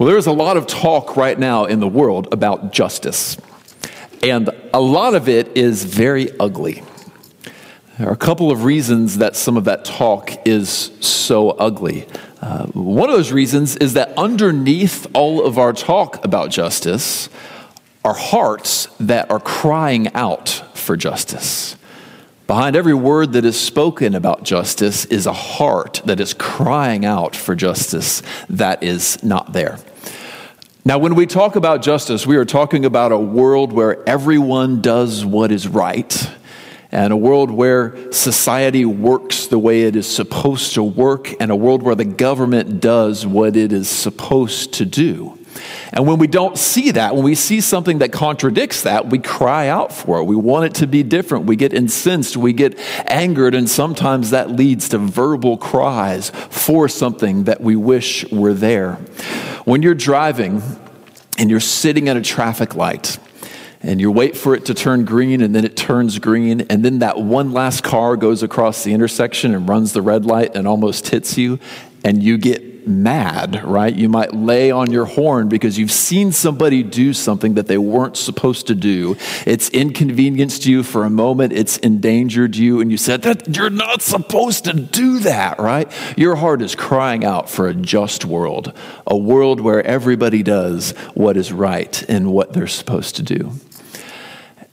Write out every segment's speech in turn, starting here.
Well, there is a lot of talk right now in the world about justice, and a lot of it is very ugly. There are a couple of reasons that some of that talk is so ugly. Uh, one of those reasons is that underneath all of our talk about justice are hearts that are crying out for justice. Behind every word that is spoken about justice is a heart that is crying out for justice that is not there. Now, when we talk about justice, we are talking about a world where everyone does what is right, and a world where society works the way it is supposed to work, and a world where the government does what it is supposed to do. And when we don't see that, when we see something that contradicts that, we cry out for it. We want it to be different. We get incensed. We get angered. And sometimes that leads to verbal cries for something that we wish were there. When you're driving and you're sitting at a traffic light, and you wait for it to turn green and then it turns green and then that one last car goes across the intersection and runs the red light and almost hits you and you get mad, right? You might lay on your horn because you've seen somebody do something that they weren't supposed to do. It's inconvenienced you for a moment, it's endangered you, and you said that you're not supposed to do that, right? Your heart is crying out for a just world, a world where everybody does what is right and what they're supposed to do.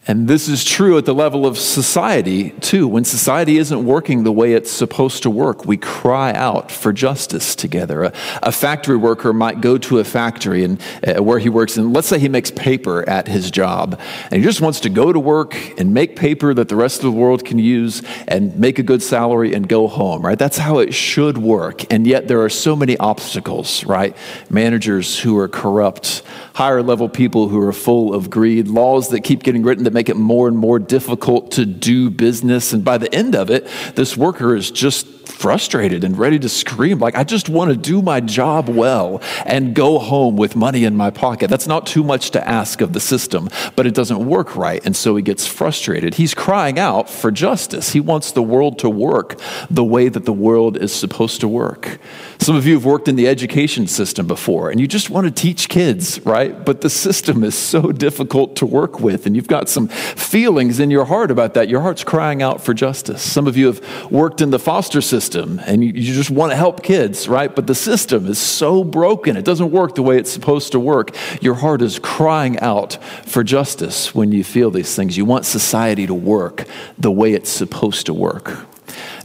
And this is true at the level of society, too. When society isn't working the way it's supposed to work, we cry out for justice together. A, a factory worker might go to a factory and, uh, where he works, and let's say he makes paper at his job, and he just wants to go to work and make paper that the rest of the world can use and make a good salary and go home, right? That's how it should work. And yet there are so many obstacles, right? Managers who are corrupt, higher level people who are full of greed, laws that keep getting written that make it more and more difficult to do business. And by the end of it, this worker is just frustrated and ready to scream, like, I just want to do my job well and go home with money in my pocket. That's not too much to ask of the system, but it doesn't work right. And so he gets frustrated. He's crying out for justice. He wants the world to work the way that the world is supposed to work. Some of you have worked in the education system before, and you just want to teach kids, right? But the system is so difficult to work with, and you've got some feelings in your heart about that. Your heart's crying out for justice. Some of you have worked in the foster system system and you, you just want to help kids, right? But the system is so broken, it doesn't work the way it's supposed to work. Your heart is crying out for justice when you feel these things. You want society to work the way it's supposed to work.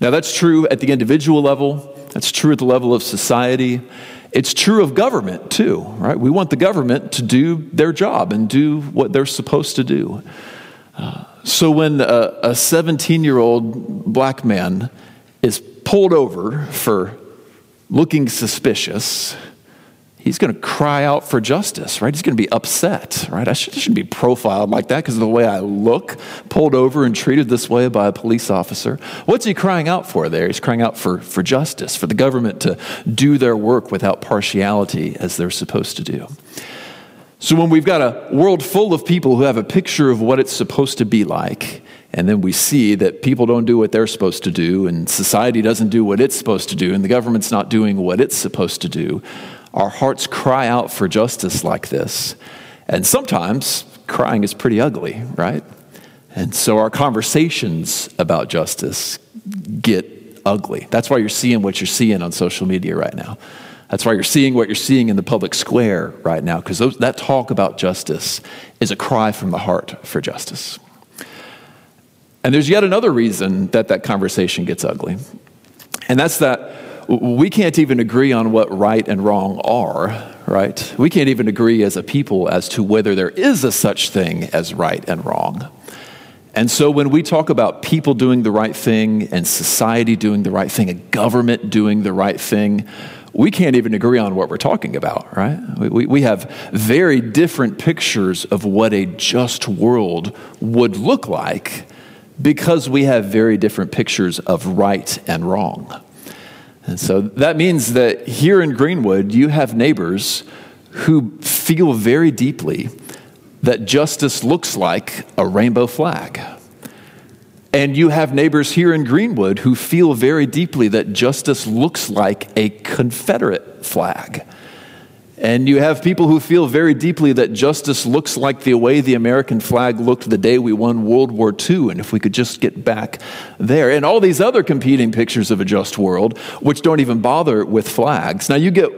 Now, that's true at the individual level, that's true at the level of society. It's true of government too, right? We want the government to do their job and do what they're supposed to do. Uh, so when a 17 year old black man is pulled over for looking suspicious, he's going to cry out for justice, right? He's going to be upset, right? I shouldn't be profiled like that because of the way I look, pulled over and treated this way by a police officer. What's he crying out for there? He's crying out for, for justice, for the government to do their work without partiality as they're supposed to do. So when we've got a world full of people who have a picture of what it's supposed to be like, and then we see that people don't do what they're supposed to do, and society doesn't do what it's supposed to do, and the government's not doing what it's supposed to do. Our hearts cry out for justice like this. And sometimes crying is pretty ugly, right? And so our conversations about justice get ugly. That's why you're seeing what you're seeing on social media right now. That's why you're seeing what you're seeing in the public square right now, because that talk about justice is a cry from the heart for justice. And there's yet another reason that that conversation gets ugly. And that's that we can't even agree on what right and wrong are, right? We can't even agree as a people as to whether there is a such thing as right and wrong. And so when we talk about people doing the right thing and society doing the right thing and government doing the right thing, we can't even agree on what we're talking about, right? We, we have very different pictures of what a just world would look like because we have very different pictures of right and wrong. And so that means that here in Greenwood, you have neighbors who feel very deeply that justice looks like a rainbow flag. And you have neighbors here in Greenwood who feel very deeply that justice looks like a Confederate flag. And you have people who feel very deeply that justice looks like the way the American flag looked the day we won World War II, and if we could just get back there. And all these other competing pictures of a just world, which don't even bother with flags. Now, you get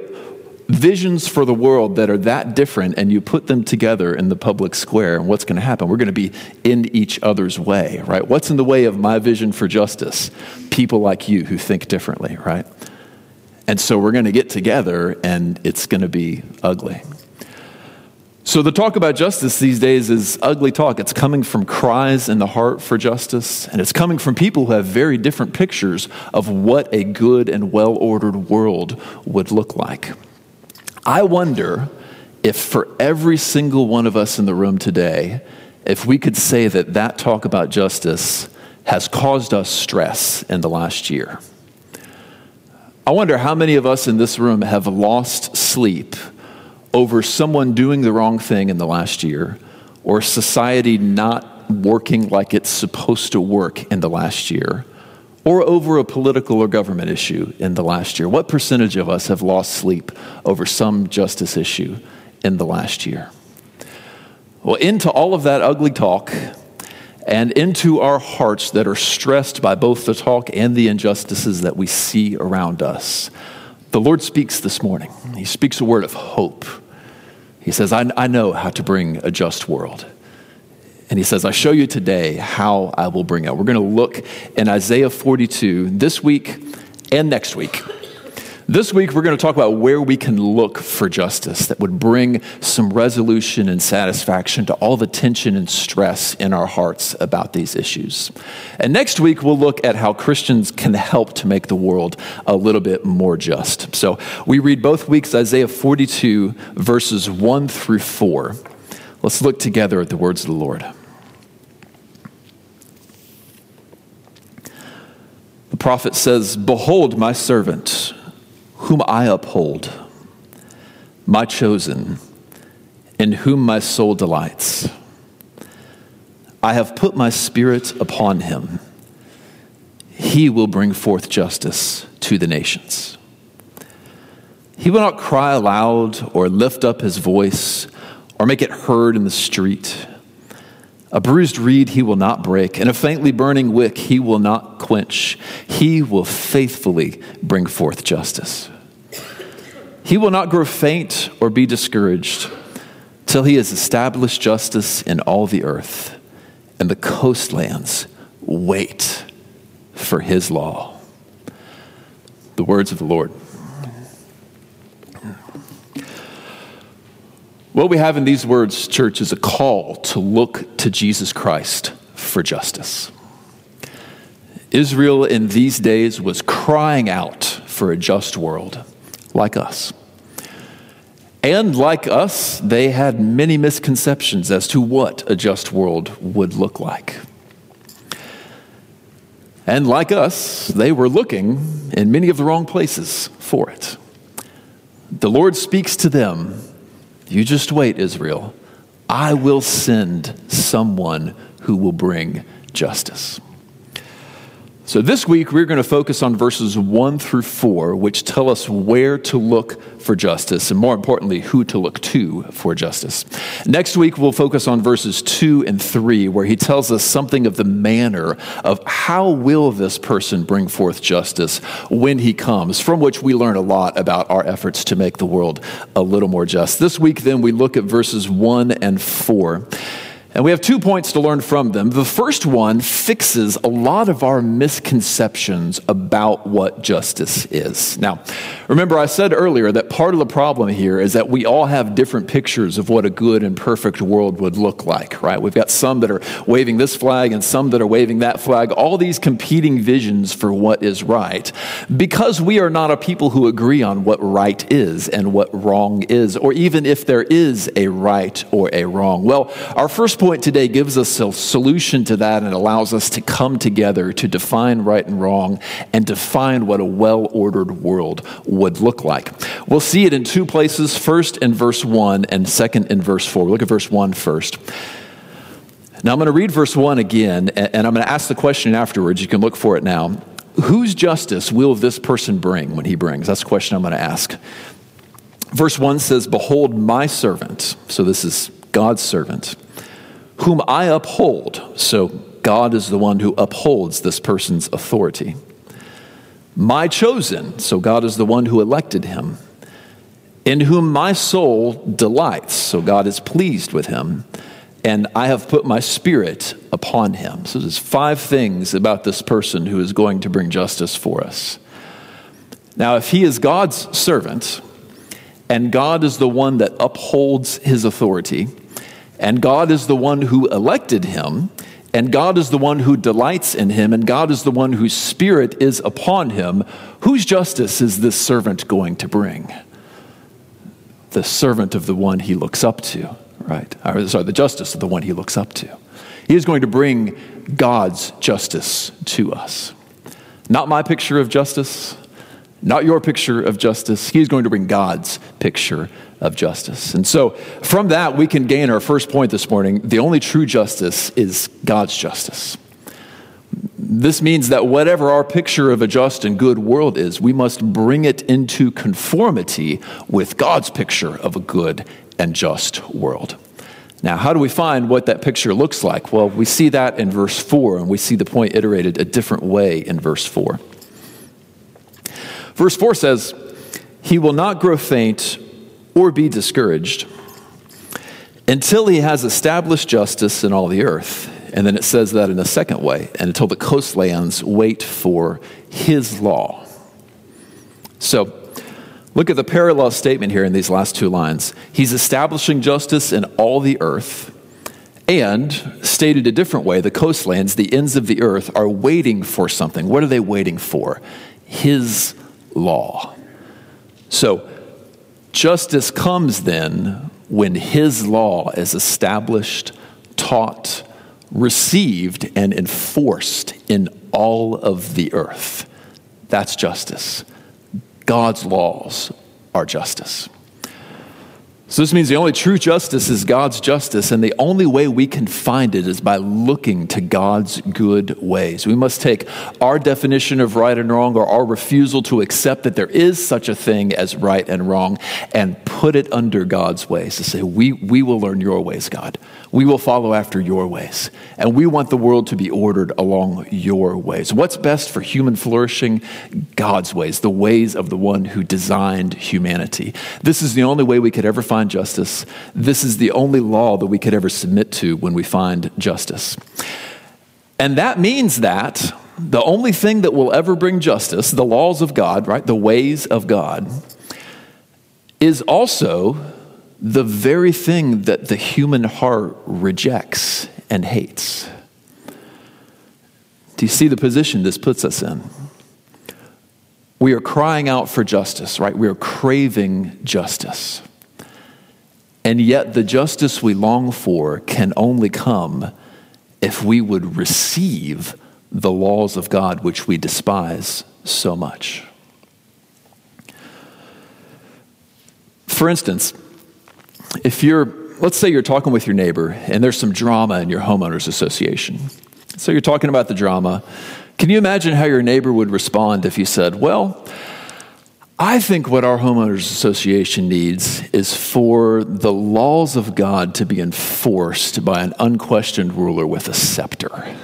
visions for the world that are that different, and you put them together in the public square, and what's going to happen? We're going to be in each other's way, right? What's in the way of my vision for justice? People like you who think differently, right? And so we're going to get together and it's going to be ugly. So, the talk about justice these days is ugly talk. It's coming from cries in the heart for justice, and it's coming from people who have very different pictures of what a good and well ordered world would look like. I wonder if, for every single one of us in the room today, if we could say that that talk about justice has caused us stress in the last year. I wonder how many of us in this room have lost sleep over someone doing the wrong thing in the last year or society not working like it's supposed to work in the last year or over a political or government issue in the last year. What percentage of us have lost sleep over some justice issue in the last year? Well, into all of that ugly talk, and into our hearts that are stressed by both the talk and the injustices that we see around us. The Lord speaks this morning. He speaks a word of hope. He says, I, I know how to bring a just world. And he says, I show you today how I will bring it. We're going to look in Isaiah 42 this week and next week. This week, we're going to talk about where we can look for justice that would bring some resolution and satisfaction to all the tension and stress in our hearts about these issues. And next week, we'll look at how Christians can help to make the world a little bit more just. So we read both weeks Isaiah 42, verses 1 through 4. Let's look together at the words of the Lord. The prophet says, Behold, my servant whom I uphold, my chosen, in whom my soul delights. I have put my spirit upon him. He will bring forth justice to the nations. He will not cry aloud or lift up his voice or make it heard in the street. A bruised reed he will not break, and a faintly burning wick he will not quench. He will faithfully bring forth justice. He will not grow faint or be discouraged till he has established justice in all the earth, and the coastlands wait for his law. The words of the Lord. What we have in these words, church, is a call to look to Jesus Christ for justice. Israel in these days was crying out for a just world like us. And like us, they had many misconceptions as to what a just world would look like. And like us, they were looking in many of the wrong places for it. The Lord speaks to them You just wait, Israel. I will send someone who will bring justice. So, this week we're going to focus on verses 1 through 4, which tell us where to look for justice, and more importantly, who to look to for justice. Next week we'll focus on verses 2 and 3, where he tells us something of the manner of how will this person bring forth justice when he comes, from which we learn a lot about our efforts to make the world a little more just. This week, then, we look at verses 1 and 4. And we have two points to learn from them. The first one fixes a lot of our misconceptions about what justice is. Now, remember, I said earlier that part of the problem here is that we all have different pictures of what a good and perfect world would look like, right? We've got some that are waving this flag and some that are waving that flag, all these competing visions for what is right, because we are not a people who agree on what right is and what wrong is, or even if there is a right or a wrong. Well, our first point today gives us a solution to that and allows us to come together to define right and wrong and define what a well ordered world would look like. We'll see it in two places first in verse 1 and second in verse 4. Look at verse 1 first. Now I'm going to read verse 1 again, and I'm going to ask the question afterwards. You can look for it now. Whose justice will this person bring when he brings? That's the question I'm going to ask. Verse 1 says, Behold, my servant. So this is God's servant, whom I uphold. So God is the one who upholds this person's authority. My chosen. So God is the one who elected him. In whom my soul delights. So God is pleased with him. And I have put my spirit upon him. So there's five things about this person who is going to bring justice for us. Now, if he is God's servant, and God is the one that upholds his authority, and God is the one who elected him, and God is the one who delights in him, and God is the one whose spirit is upon him, whose justice is this servant going to bring? The servant of the one he looks up to, right? Or, sorry, the justice of the one he looks up to. He is going to bring God's justice to us. Not my picture of justice, not your picture of justice. He's going to bring God's picture of justice. And so, from that, we can gain our first point this morning. The only true justice is God's justice. This means that whatever our picture of a just and good world is, we must bring it into conformity with God's picture of a good and just world. Now, how do we find what that picture looks like? Well, we see that in verse 4, and we see the point iterated a different way in verse 4. Verse 4 says, He will not grow faint or be discouraged until he has established justice in all the earth. And then it says that in a second way, and until the coastlands wait for his law. So, look at the parallel statement here in these last two lines. He's establishing justice in all the earth, and stated a different way, the coastlands, the ends of the earth, are waiting for something. What are they waiting for? His law. So, justice comes then when his law is established, taught, received, and enforced in all of the earth. That's justice. God's laws are justice. So, this means the only true justice is God's justice, and the only way we can find it is by looking to God's good ways. We must take our definition of right and wrong, or our refusal to accept that there is such a thing as right and wrong, and put it under God's ways to say, We, we will learn your ways, God. We will follow after your ways. And we want the world to be ordered along your ways. What's best for human flourishing? God's ways, the ways of the one who designed humanity. This is the only way we could ever find justice. This is the only law that we could ever submit to when we find justice. And that means that the only thing that will ever bring justice, the laws of God, right, the ways of God, is also the very thing that the human heart rejects and hates. Do you see the position this puts us in? We are crying out for justice, right? We are craving justice. And yet, the justice we long for can only come if we would receive the laws of God, which we despise so much. For instance, if you're, let's say you're talking with your neighbor and there's some drama in your homeowners association. So you're talking about the drama. Can you imagine how your neighbor would respond if you said, Well, I think what our homeowners association needs is for the laws of God to be enforced by an unquestioned ruler with a scepter.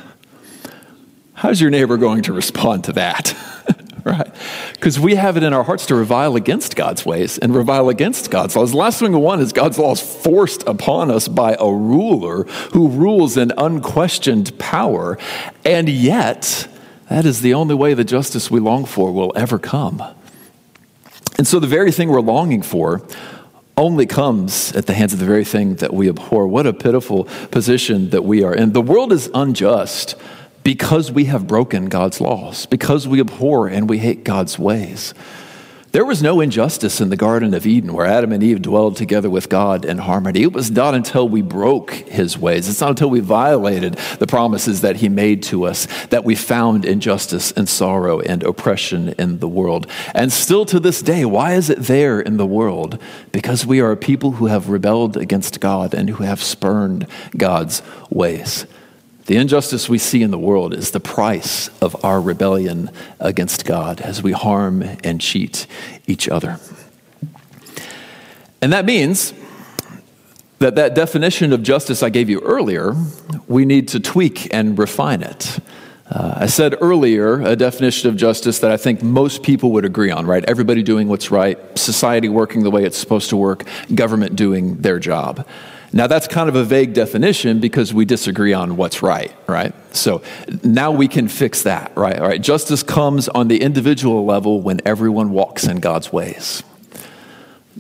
How's your neighbor going to respond to that? right? Because we have it in our hearts to revile against God's ways and revile against God's laws. The last thing we want is God's laws forced upon us by a ruler who rules in unquestioned power. And yet, that is the only way the justice we long for will ever come. And so, the very thing we're longing for only comes at the hands of the very thing that we abhor. What a pitiful position that we are in. The world is unjust because we have broken God's laws, because we abhor and we hate God's ways. There was no injustice in the Garden of Eden where Adam and Eve dwelled together with God in harmony. It was not until we broke his ways, it's not until we violated the promises that he made to us that we found injustice and sorrow and oppression in the world. And still to this day, why is it there in the world? Because we are a people who have rebelled against God and who have spurned God's ways. The injustice we see in the world is the price of our rebellion against God as we harm and cheat each other. And that means that that definition of justice I gave you earlier, we need to tweak and refine it. Uh, I said earlier a definition of justice that I think most people would agree on, right? Everybody doing what's right, society working the way it's supposed to work, government doing their job. Now, that's kind of a vague definition because we disagree on what's right, right? So now we can fix that, right? All right, justice comes on the individual level when everyone walks in God's ways.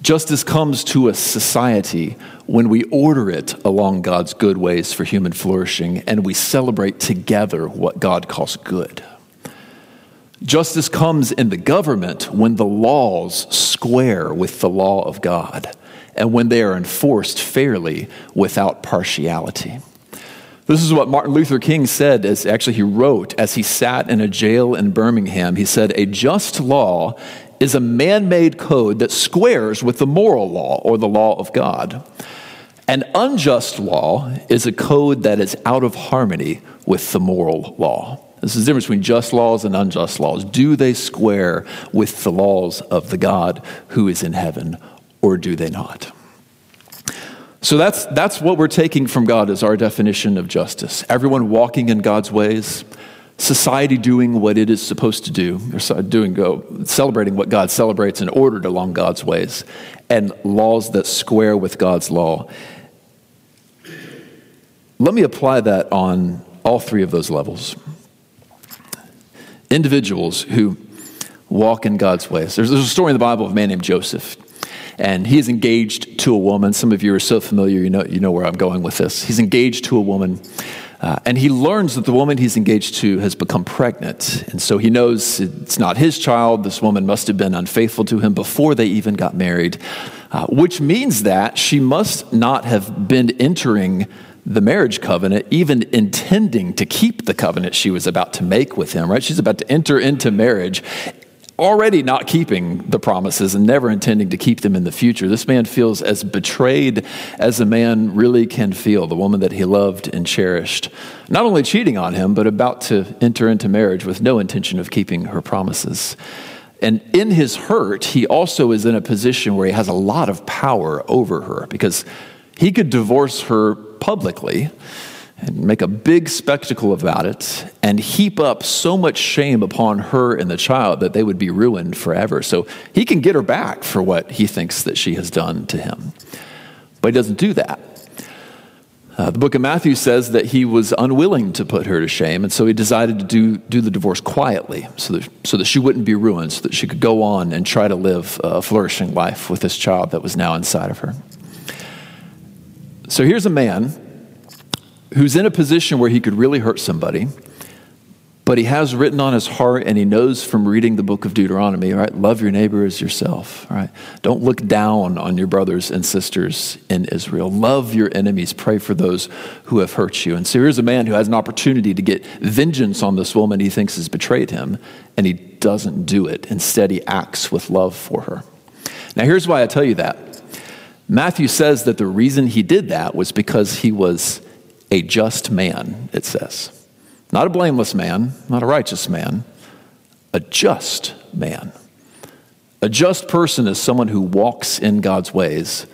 Justice comes to a society when we order it along God's good ways for human flourishing and we celebrate together what God calls good. Justice comes in the government when the laws square with the law of God and when they are enforced fairly without partiality. This is what Martin Luther King said, as actually he wrote as he sat in a jail in Birmingham. He said, A just law is a man made code that squares with the moral law or the law of God. An unjust law is a code that is out of harmony with the moral law. This is the difference between just laws and unjust laws. Do they square with the laws of the God who is in heaven or do they not? So that's, that's what we're taking from God as our definition of justice. Everyone walking in God's ways, society doing what it is supposed to do, or doing, go, celebrating what God celebrates and ordered along God's ways, and laws that square with God's law. Let me apply that on all three of those levels. Individuals who walk in God's ways. There's, there's a story in the Bible of a man named Joseph and he is engaged to a woman. Some of you are so familiar, you know, you know where I'm going with this. He's engaged to a woman, uh, and he learns that the woman he's engaged to has become pregnant. And so he knows it's not his child. This woman must have been unfaithful to him before they even got married, uh, which means that she must not have been entering the marriage covenant, even intending to keep the covenant she was about to make with him, right? She's about to enter into marriage already not keeping the promises and never intending to keep them in the future. This man feels as betrayed as a man really can feel, the woman that he loved and cherished, not only cheating on him, but about to enter into marriage with no intention of keeping her promises. And in his hurt, he also is in a position where he has a lot of power over her because he could divorce her publicly and make a big spectacle about it and heap up so much shame upon her and the child that they would be ruined forever. So he can get her back for what he thinks that she has done to him. But he doesn't do that. Uh, the book of Matthew says that he was unwilling to put her to shame, and so he decided to do, do the divorce quietly so that, so that she wouldn't be ruined, so that she could go on and try to live a flourishing life with this child that was now inside of her. So here's a man who's in a position where he could really hurt somebody, but he has written on his heart and he knows from reading the book of Deuteronomy, right? Love your neighbor as yourself, right? Don't look down on your brothers and sisters in Israel. Love your enemies. Pray for those who have hurt you. And so here's a man who has an opportunity to get vengeance on this woman he thinks has betrayed him, and he doesn't do it. Instead, he acts with love for her. Now, here's why I tell you that. Matthew says that the reason he did that was because he was a just man, it says. Not a blameless man, not a righteous man, a just man. A just person is someone who walks in God's ways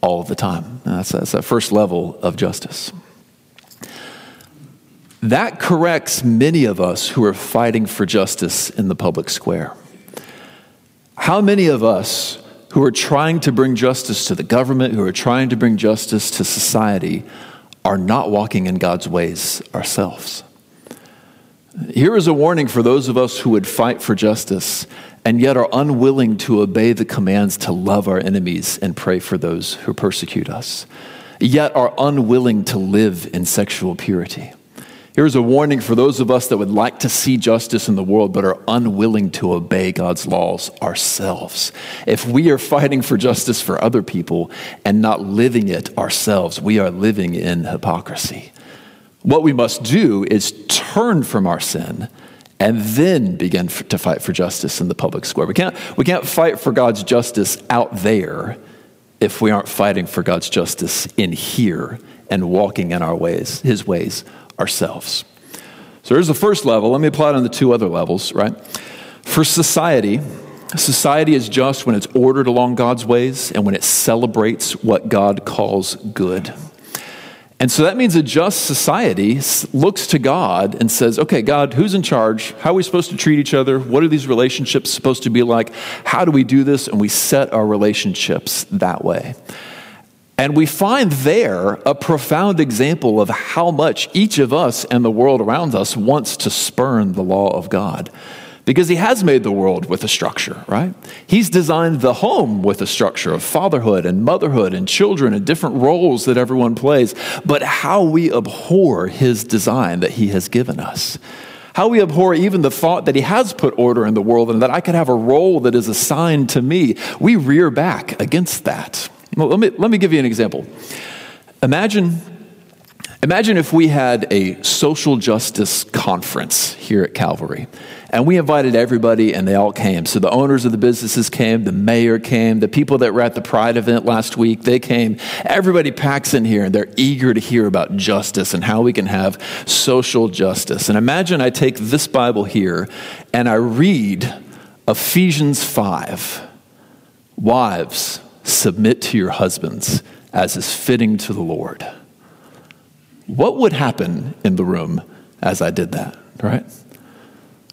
all the time. That's, that's that first level of justice. That corrects many of us who are fighting for justice in the public square. How many of us who are trying to bring justice to the government, who are trying to bring justice to society, are not walking in God's ways ourselves. Here is a warning for those of us who would fight for justice and yet are unwilling to obey the commands to love our enemies and pray for those who persecute us, yet are unwilling to live in sexual purity. Here's a warning for those of us that would like to see justice in the world but are unwilling to obey God's laws ourselves. If we are fighting for justice for other people and not living it ourselves, we are living in hypocrisy. What we must do is turn from our sin and then begin to fight for justice in the public square. We can't, we can't fight for God's justice out there if we aren't fighting for God's justice in here and walking in our ways, his ways ourselves. So there's the first level. Let me apply it on the two other levels, right? For society, Society is just when it's ordered along God's ways and when it celebrates what God calls good. And so that means a just society looks to God and says, okay, God, who's in charge? How are we supposed to treat each other? What are these relationships supposed to be like? How do we do this? And we set our relationships that way. And we find there a profound example of how much each of us and the world around us wants to spurn the law of God because he has made the world with a structure, right? He's designed the home with a structure of fatherhood and motherhood and children and different roles that everyone plays. But how we abhor his design that he has given us. How we abhor even the thought that he has put order in the world and that I could have a role that is assigned to me. We rear back against that. Well, let, me, let me give you an example. Imagine Imagine if we had a social justice conference here at Calvary, and we invited everybody and they all came. So the owners of the businesses came, the mayor came, the people that were at the Pride event last week, they came. Everybody packs in here and they're eager to hear about justice and how we can have social justice. And imagine I take this Bible here and I read Ephesians 5 Wives, submit to your husbands as is fitting to the Lord. What would happen in the room as I did that, right?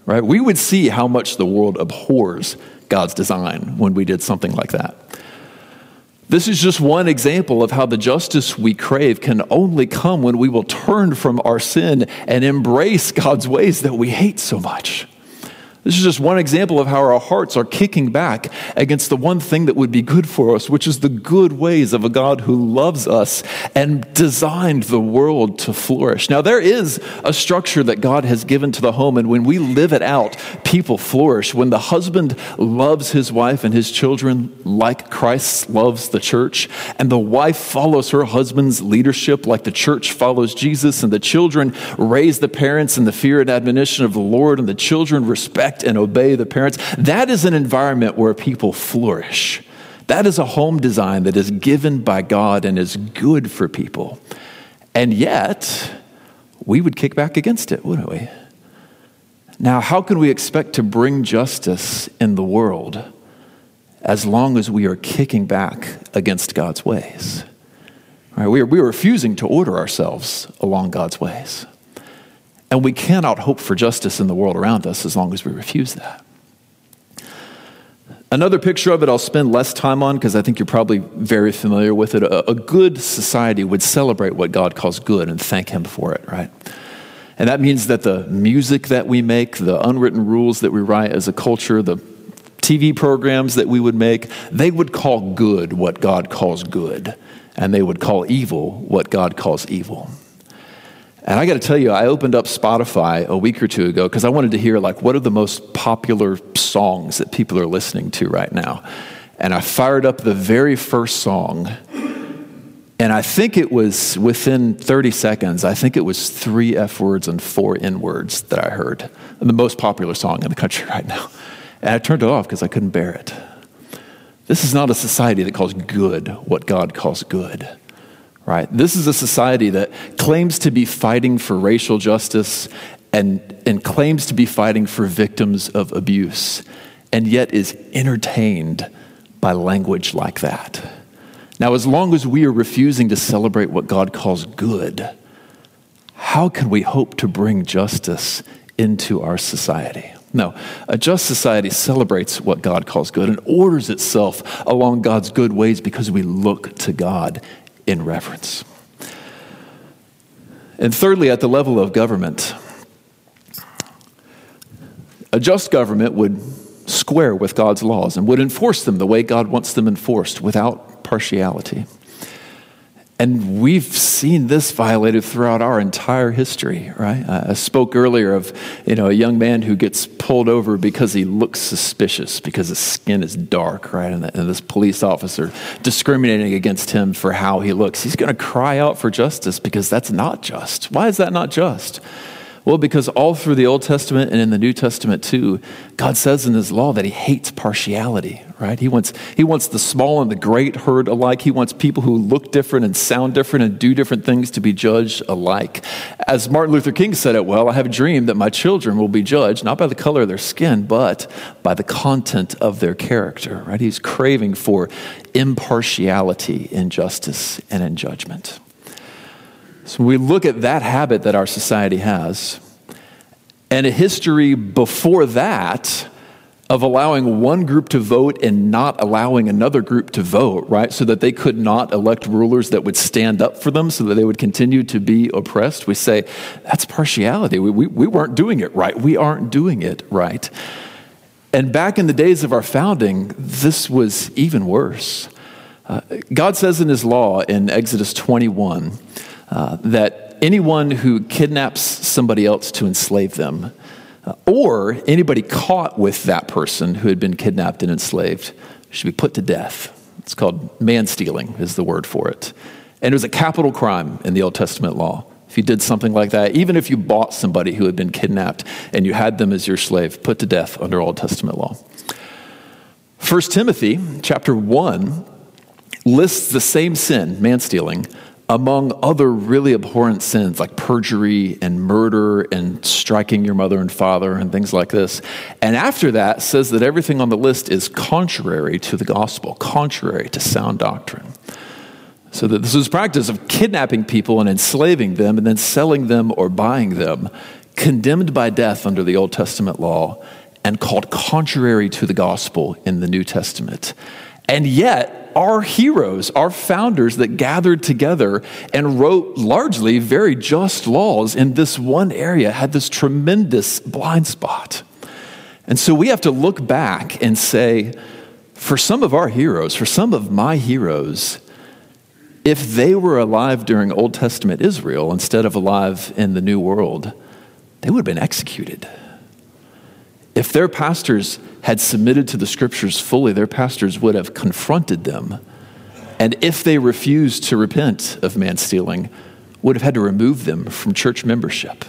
Right? We would see how much the world abhors God's design when we did something like that. This is just one example of how the justice we crave can only come when we will turn from our sin and embrace God's ways that we hate so much. This is just one example of how our hearts are kicking back against the one thing that would be good for us, which is the good ways of a God who loves us and designed the world to flourish. Now, there is a structure that God has given to the home, and when we live it out, people flourish. When the husband loves his wife and his children like Christ loves the church, and the wife follows her husband's leadership like the church follows Jesus, and the children raise the parents in the fear and admonition of the Lord, and the children respect respect and obey the parents, that is an environment where people flourish. That is a home design that is given by God and is good for people. And yet, we would kick back against it, wouldn't we? Now, how can we expect to bring justice in the world as long as we are kicking back against God's ways? Right, we, are, we are refusing to order ourselves along God's ways. And we cannot hope for justice in the world around us as long as we refuse that. Another picture of it I'll spend less time on because I think you're probably very familiar with it. A, a, good society would celebrate what God calls good and thank Him for it, right? And that means that the music that we make, the unwritten rules that we write as a culture, the TV programs that we would make, they would call good what God calls good, and they would call evil what God calls evil. And I got to tell you, I opened up Spotify a week or two ago because I wanted to hear like what are the most popular songs that people are listening to right now. And I fired up the very first song. And I think it was within 30 seconds, I think it was three F words and four N words that I heard. The most popular song in the country right now. And I turned it off because I couldn't bear it. This is not a society that calls good what God calls good right? This is a society that claims to be fighting for racial justice and, and claims to be fighting for victims of abuse, and yet is entertained by language like that. Now, as long as we are refusing to celebrate what God calls good, how can we hope to bring justice into our society? No, a just society celebrates what God calls good and orders itself along God's good ways because we look to God in reverence. And thirdly, at the level of government, a just government would square with God's laws and would enforce them the way God wants them enforced without partiality. And we've seen this violated throughout our entire history, right? I spoke earlier of, you know, a young man who gets pulled over because he looks suspicious because his skin is dark, right? And, and this police officer discriminating against him for how he looks. He's going to cry out for justice because that's not just. Why is that not just? Well, because all through the Old Testament and in the New Testament too, God says in his law that he hates partiality, right? He wants, he wants the small and the great heard alike. He wants people who look different and sound different and do different things to be judged alike. As Martin Luther King said it well, I have a dream that my children will be judged not by the color of their skin, but by the content of their character, right? He's craving for impartiality in justice and in judgment. So we look at that habit that our society has and a history before that of allowing one group to vote and not allowing another group to vote, right? So that they could not elect rulers that would stand up for them so that they would continue to be oppressed. We say, that's partiality. We, we, we weren't doing it right. We aren't doing it right. And back in the days of our founding, this was even worse. Uh, God says in his law in Exodus 21, uh, that anyone who kidnaps somebody else to enslave them, uh, or anybody caught with that person who had been kidnapped and enslaved, should be put to death. It's called man stealing, is the word for it. And it was a capital crime in the Old Testament law. If you did something like that, even if you bought somebody who had been kidnapped and you had them as your slave, put to death under Old Testament law. 1 Timothy chapter 1 lists the same sin, man stealing, among other really abhorrent sins like perjury and murder and striking your mother and father and things like this. And after that, says that everything on the list is contrary to the gospel, contrary to sound doctrine. So that this is practice of kidnapping people and enslaving them and then selling them or buying them, condemned by death under the Old Testament law and called contrary to the gospel in the New Testament. And yet, our heroes, our founders that gathered together and wrote largely very just laws in this one area had this tremendous blind spot. And so we have to look back and say, for some of our heroes, for some of my heroes, if they were alive during Old Testament Israel instead of alive in the New World, they would have been executed. If their pastors had submitted to the scriptures fully, their pastors would have confronted them. And if they refused to repent of man stealing, would have had to remove them from church membership.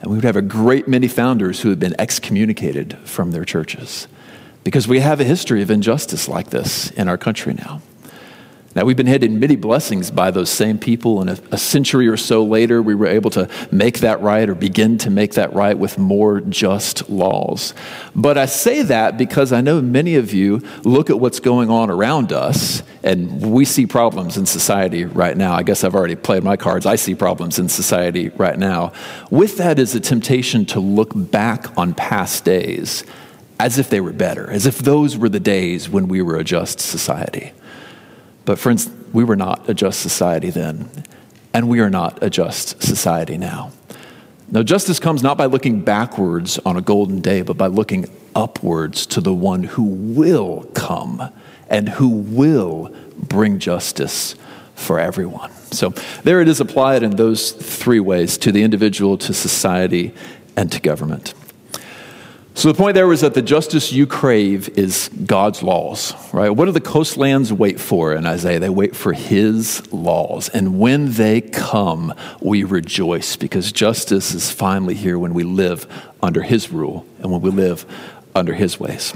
And we would have a great many founders who had been excommunicated from their churches. Because we have a history of injustice like this in our country now. Now, we've been handed many blessings by those same people, and a, a, century or so later, we were able to make that right or begin to make that right with more just laws. But I say that because I know many of you look at what's going on around us, and we see problems in society right now. I guess I've already played my cards. I see problems in society right now. With that is a temptation to look back on past days as if they were better, as if those were the days when we were a just society. But, friends, we were not a just society then, and we are not a just society now. Now, justice comes not by looking backwards on a golden day, but by looking upwards to the one who will come and who will bring justice for everyone. So, there it is applied in those three ways to the individual, to society, and to government. So the point there was that the justice you crave is God's laws, right? What do the coastlands wait for in Isaiah? They wait for his laws. And when they come, we rejoice because justice is finally here when we live under his rule and when we live under his ways.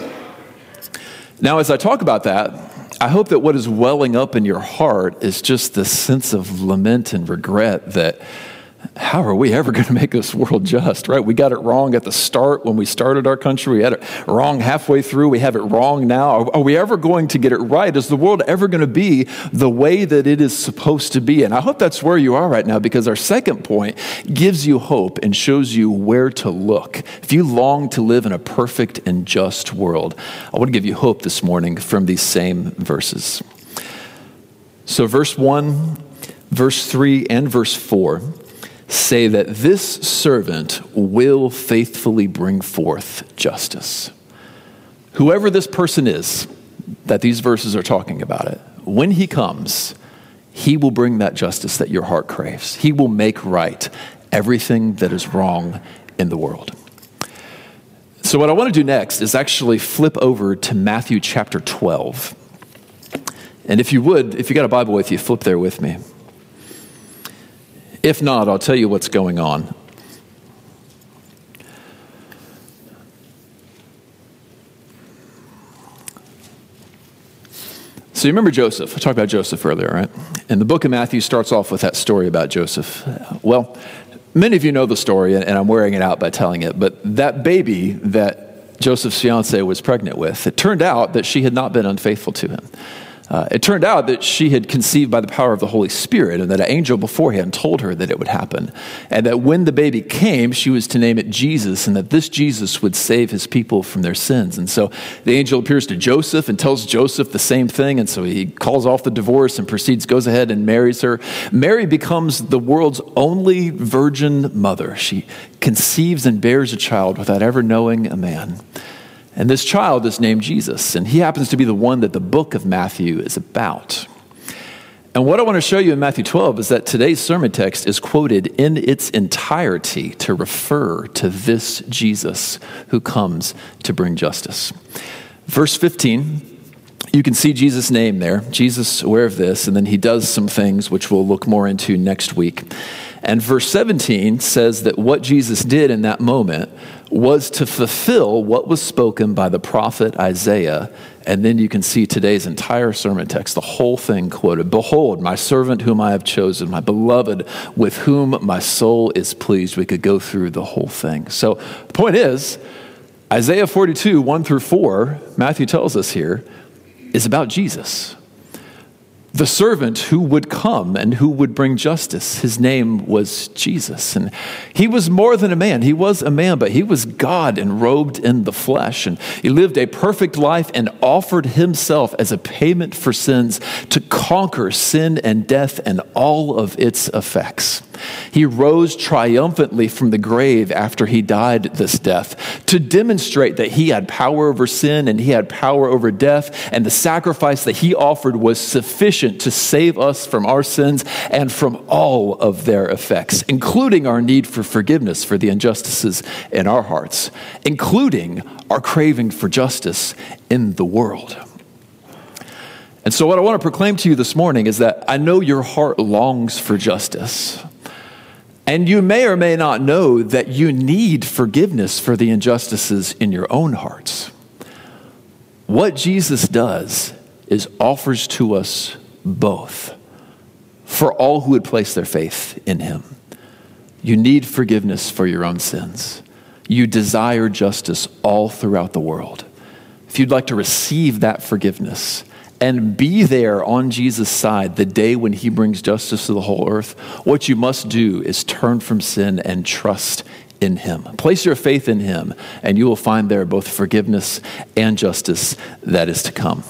Now, as I talk about that, I hope that what is welling up in your heart is just the sense of lament and regret that how are we ever going to make this world just, right? We got it wrong at the start when we started our country. We had it wrong halfway through. We have it wrong now. Are we ever going to get it right? Is the world ever going to be the way that it is supposed to be? And I hope that's where you are right now because our second point gives you hope and shows you where to look. If you long to live in a perfect and just world, I want to give you hope this morning from these same verses. So, verse 1, verse 3, and verse 4 say that this servant will faithfully bring forth justice. Whoever this person is that these verses are talking about it, when he comes, he will bring that justice that your heart craves. He will make right everything that is wrong in the world. So, what I want to do next is actually flip over to Matthew chapter 12. And if you would, if you got a Bible with you, flip there with me. If not, I'll tell you what's going on. So you remember Joseph. I talked about Joseph earlier, right? And the book of Matthew starts off with that story about Joseph. Well, many of you know the story, and I'm wearing it out by telling it, but that baby that Joseph's fiance was pregnant with, it turned out that she had not been unfaithful to him. Uh, it turned out that she had conceived by the power of the Holy Spirit, and that an angel beforehand told her that it would happen. And that when the baby came, she was to name it Jesus, and that this Jesus would save his people from their sins. And so the angel appears to Joseph and tells Joseph the same thing. And so he calls off the divorce and proceeds, goes ahead and marries her. Mary becomes the world's only virgin mother. She conceives and bears a child without ever knowing a man. And this child is named Jesus, and he happens to be the one that the book of Matthew is about. And what I want to show you in Matthew 12 is that today's sermon text is quoted in its entirety to refer to this Jesus who comes to bring justice. Verse 15, you can see Jesus' name there. Jesus aware of this, and then he does some things which we'll look more into next week. And verse 17 says that what Jesus did in that moment was to fulfill what was spoken by the prophet Isaiah. And then you can see today's entire sermon text, the whole thing quoted Behold, my servant whom I have chosen, my beloved with whom my soul is pleased. We could go through the whole thing. So the point is, Isaiah 42, 1 through 4, Matthew tells us here, is about Jesus the servant who would come and who would bring justice. His name was Jesus. And he was more than a man. He was a man, but he was God enrobed in the flesh. And he lived a perfect life and offered himself as a payment for sins to conquer sin and death and all of its effects. He rose triumphantly from the grave after he died this death to demonstrate that he had power over sin and he had power over death, and the sacrifice that he offered was sufficient to save us from our sins and from all of their effects, including our need for forgiveness for the injustices in our hearts, including our craving for justice in the world. And so, what I want to proclaim to you this morning is that I know your heart longs for justice. And you may or may not know that you need forgiveness for the injustices in your own hearts. What Jesus does is offers to us both for all who would place their faith in him. You need forgiveness for your own sins. You desire justice all throughout the world. If you'd like to receive that forgiveness, and be there on Jesus' side the day when he brings justice to the whole earth, what you must do is turn from sin and trust in him. Place your faith in him, and you will find there both forgiveness and justice that is to come.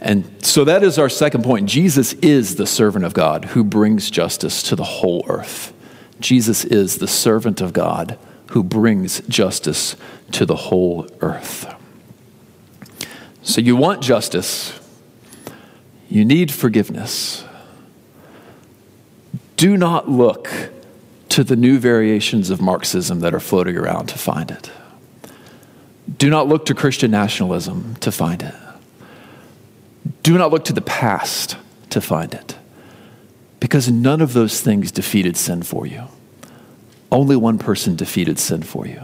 And so that is our second point. Jesus is the servant of God who brings justice to the whole earth. Jesus is the servant of God who brings justice to the whole earth. So you want justice you need forgiveness. Do not look to the new variations of Marxism that are floating around to find it. Do not look to Christian nationalism to find it. Do not look to the past to find it. Because none of those things defeated sin for you. Only one person defeated sin for you.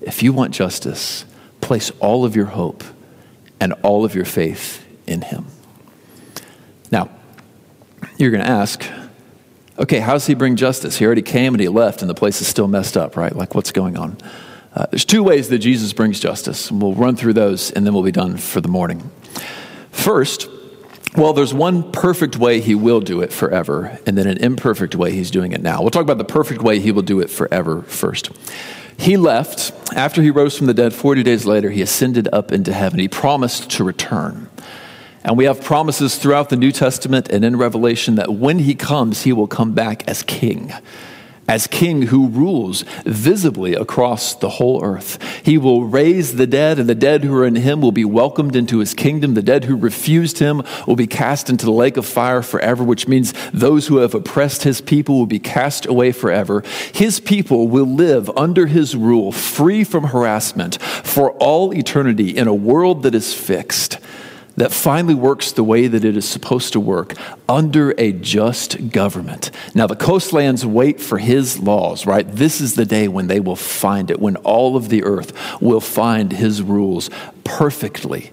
If you want justice, place all of your hope and all of your faith in Him. You're going to ask, okay, how does he bring justice? He already came and he left, and the place is still messed up, right? Like, what's going on? Uh, there's two ways that Jesus brings justice. And we'll run through those, and then we'll be done for the morning. First, well, there's one perfect way he will do it forever, and then an imperfect way he's doing it now. We'll talk about the perfect way he will do it forever first. He left. After he rose from the dead, 40 days later, he ascended up into heaven. He promised to return. And we have promises throughout the New Testament and in Revelation that when he comes, he will come back as king, as king who rules visibly across the whole earth. He will raise the dead, and the dead who are in him will be welcomed into his kingdom. The dead who refused him will be cast into the lake of fire forever, which means those who have oppressed his people will be cast away forever. His people will live under his rule, free from harassment, for all eternity in a world that is fixed that finally works the way that it is supposed to work under a just government. Now, the coastlands wait for his laws, right? This is the day when they will find it, when all of the earth will find his rules perfectly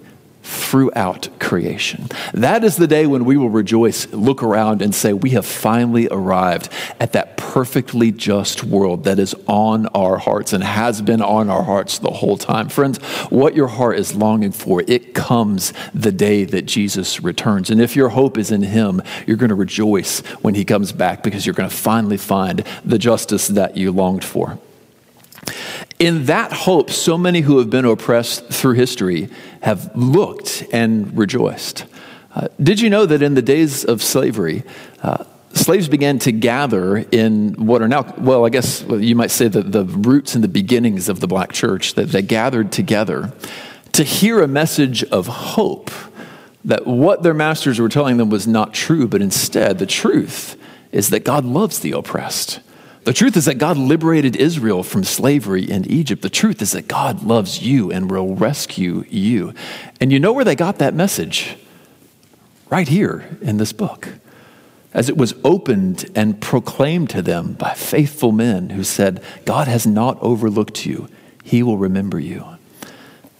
throughout creation. That is the day when we will rejoice, look around, and say, We have finally arrived at that perfectly just world that is on our hearts and has been on our hearts the whole time. Friends, what your heart is longing for, it comes the day that Jesus returns. And if your hope is in Him, you're going to rejoice when He comes back because you're going to finally find the justice that you longed for. In that hope, so many who have been oppressed through history have looked and rejoiced. Uh, did you know that in the days of slavery, uh, slaves began to gather in what are now, well, I guess you might say that the roots and the beginnings of the black church, that they gathered together to hear a message of hope that what their masters were telling them was not true, but instead the truth is that God loves the oppressed. The truth is that God liberated Israel from slavery in Egypt. The truth is that God loves you and will rescue you. And you know where they got that message? Right here in this book. As it was opened and proclaimed to them by faithful men who said, God has not overlooked you, He will remember you.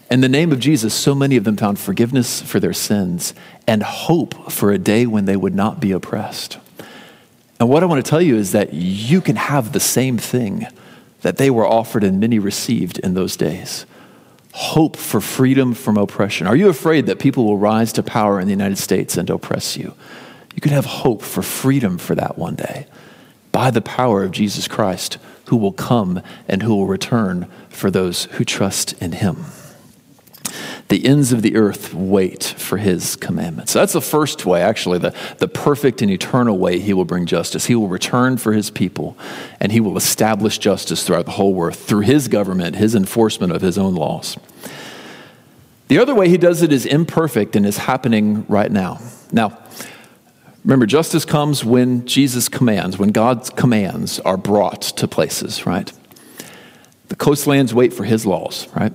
In the name of Jesus, so many of them found forgiveness for their sins and hope for a day when they would not be oppressed. And what I want to tell you is that you can have the same thing that they were offered and many received in those days hope for freedom from oppression. Are you afraid that people will rise to power in the United States and oppress you? You can have hope for freedom for that one day by the power of Jesus Christ, who will come and who will return for those who trust in him. The ends of the earth wait for his commandments. So that's the first way, actually, the, the perfect and eternal way he will bring justice. He will return for his people, and he will establish justice throughout the whole earth through his government, his enforcement of his own laws. The other way he does it is imperfect and is happening right now. Now, remember, justice comes when Jesus commands, when God's commands are brought to places, right? The coastlands wait for his laws, right?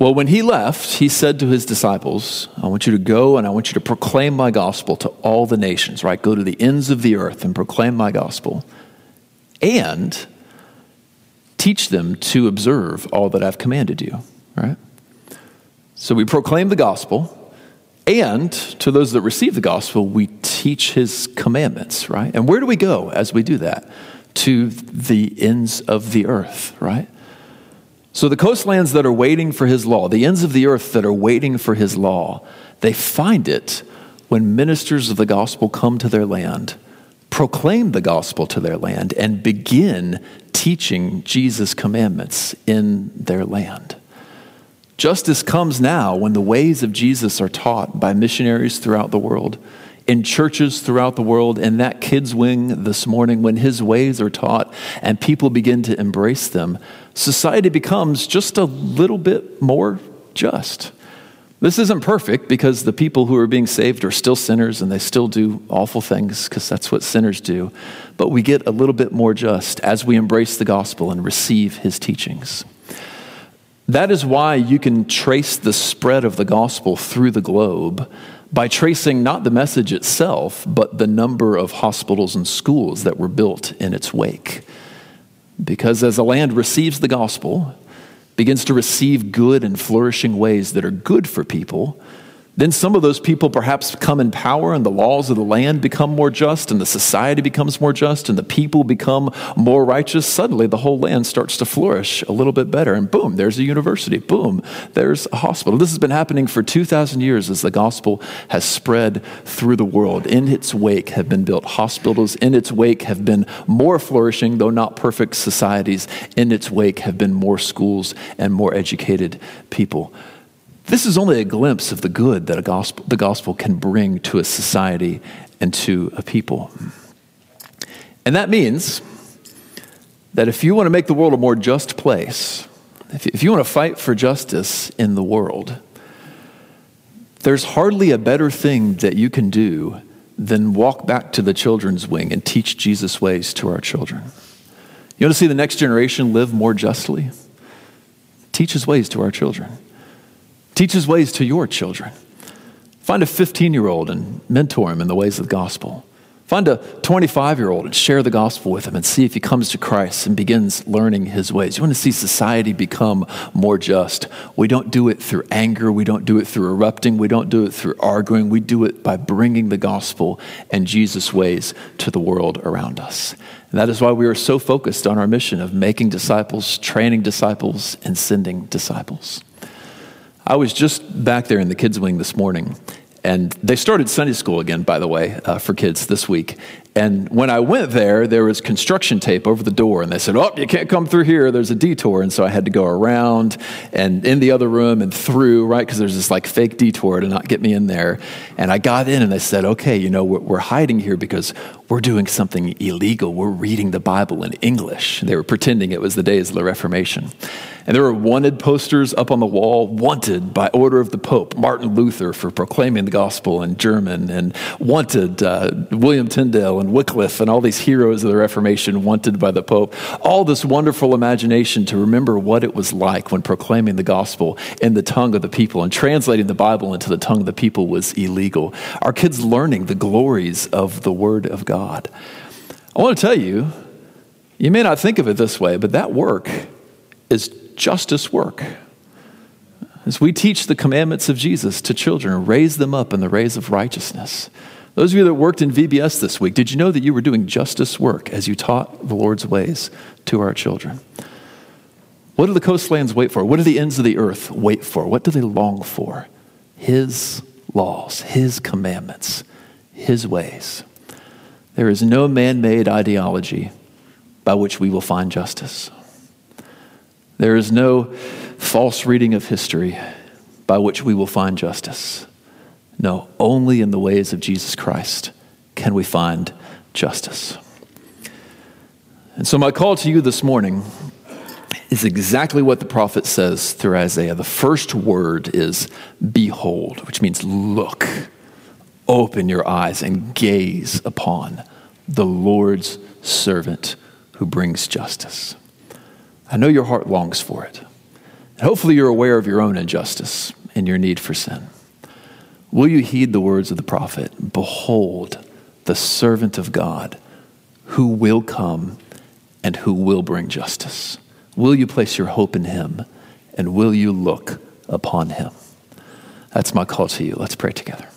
Well, when he left, he said to his disciples, I want you to go and I want you to proclaim my gospel to all the nations, right? Go to the ends of the earth and proclaim my gospel and teach them to observe all that I've commanded you, right? So we proclaim the gospel, and to those that receive the gospel, we teach his commandments, right? And where do we go as we do that? To the ends of the earth, right? So the coastlands that are waiting for his law, the ends of the earth that are waiting for his law, they find it when ministers of the gospel come to their land, proclaim the gospel to their land, and begin teaching Jesus' commandments in their land. Justice comes now when the ways of Jesus are taught by missionaries throughout the world in churches throughout the world, in that kids' wing this morning, when his ways are taught and people begin to embrace them, society becomes just a little bit more just. This isn't perfect because the people who are being saved are still sinners and they still do awful things because that's what sinners do. But we get a little bit more just as we embrace the gospel and receive his teachings. That is why you can trace the spread of the gospel through the globe by tracing not the message itself, but the number of hospitals and schools that were built in its wake. Because as a land receives the gospel, begins to receive good and flourishing ways that are good for people, then some of those people perhaps come in power, and the laws of the land become more just, and the society becomes more just, and the people become more righteous. Suddenly, the whole land starts to flourish a little bit better. And boom, there's a university. Boom, there's a hospital. This has been happening for 2,000 years as the gospel has spread through the world. In its wake have been built hospitals. In its wake have been more flourishing, though not perfect, societies. In its wake have been more schools and more educated people. This is only a glimpse of the good that gospel, the gospel can bring to a society and to a people. And that means that if you want to make the world a more just place, if, if you want to fight for justice in the world, there's hardly a better thing that you can do than walk back to the children's wing and teach Jesus' ways to our children. You want to see the next generation live more justly? Teach his ways to our children. Teach his ways to your children. Find a 15 year old and mentor him in the ways of the gospel. Find a 25 year old and share the gospel with him and see if he comes to Christ and begins learning his ways. You want to see society become more just. We don't do it through anger. We don't do it through erupting. We don't do it through arguing. We do it by bringing the gospel and Jesus' ways to the world around us. And that is why we are so focused on our mission of making disciples, training disciples, and sending disciples. I was just back there in the kids' wing this morning and they started Sunday school again, by the way, uh, for kids this week. And when I went there, there was construction tape over the door, and they said, Oh, you can't come through here. There's a detour. And so I had to go around and in the other room and through, right? Because there's this like fake detour to not get me in there. And I got in, and they said, Okay, you know, we're, we're hiding here because we're doing something illegal. We're reading the Bible in English. They were pretending it was the days of the Reformation. And there were wanted posters up on the wall, wanted by order of the Pope, Martin Luther for proclaiming the gospel in German, and wanted uh, William Tyndale and Wycliffe and all these heroes of the Reformation wanted by the Pope. All this wonderful imagination to remember what it was like when proclaiming the gospel in the tongue of the people and translating the Bible into the tongue of the people was illegal. Our kids learning the glories of the Word of God. I want to tell you, you may not think of it this way, but that work is justice work. As we teach the commandments of Jesus to children, raise them up in the ways of righteousness. Those of you that worked in VBS this week, did you know that you were doing justice work as you taught the Lord's ways to our children? What do the coastlands wait for? What do the ends of the earth wait for? What do they long for? His laws, His commandments, His ways. There is no man made ideology by which we will find justice. There is no false reading of history by which we will find justice. No, only in the ways of Jesus Christ can we find justice. And so, my call to you this morning is exactly what the prophet says through Isaiah. The first word is behold, which means look, open your eyes and gaze upon the Lord's servant who brings justice. I know your heart longs for it. Hopefully, you're aware of your own injustice and your need for sin. Will you heed the words of the prophet? Behold, the servant of God who will come and who will bring justice. Will you place your hope in him and will you look upon him? That's my call to you. Let's pray together.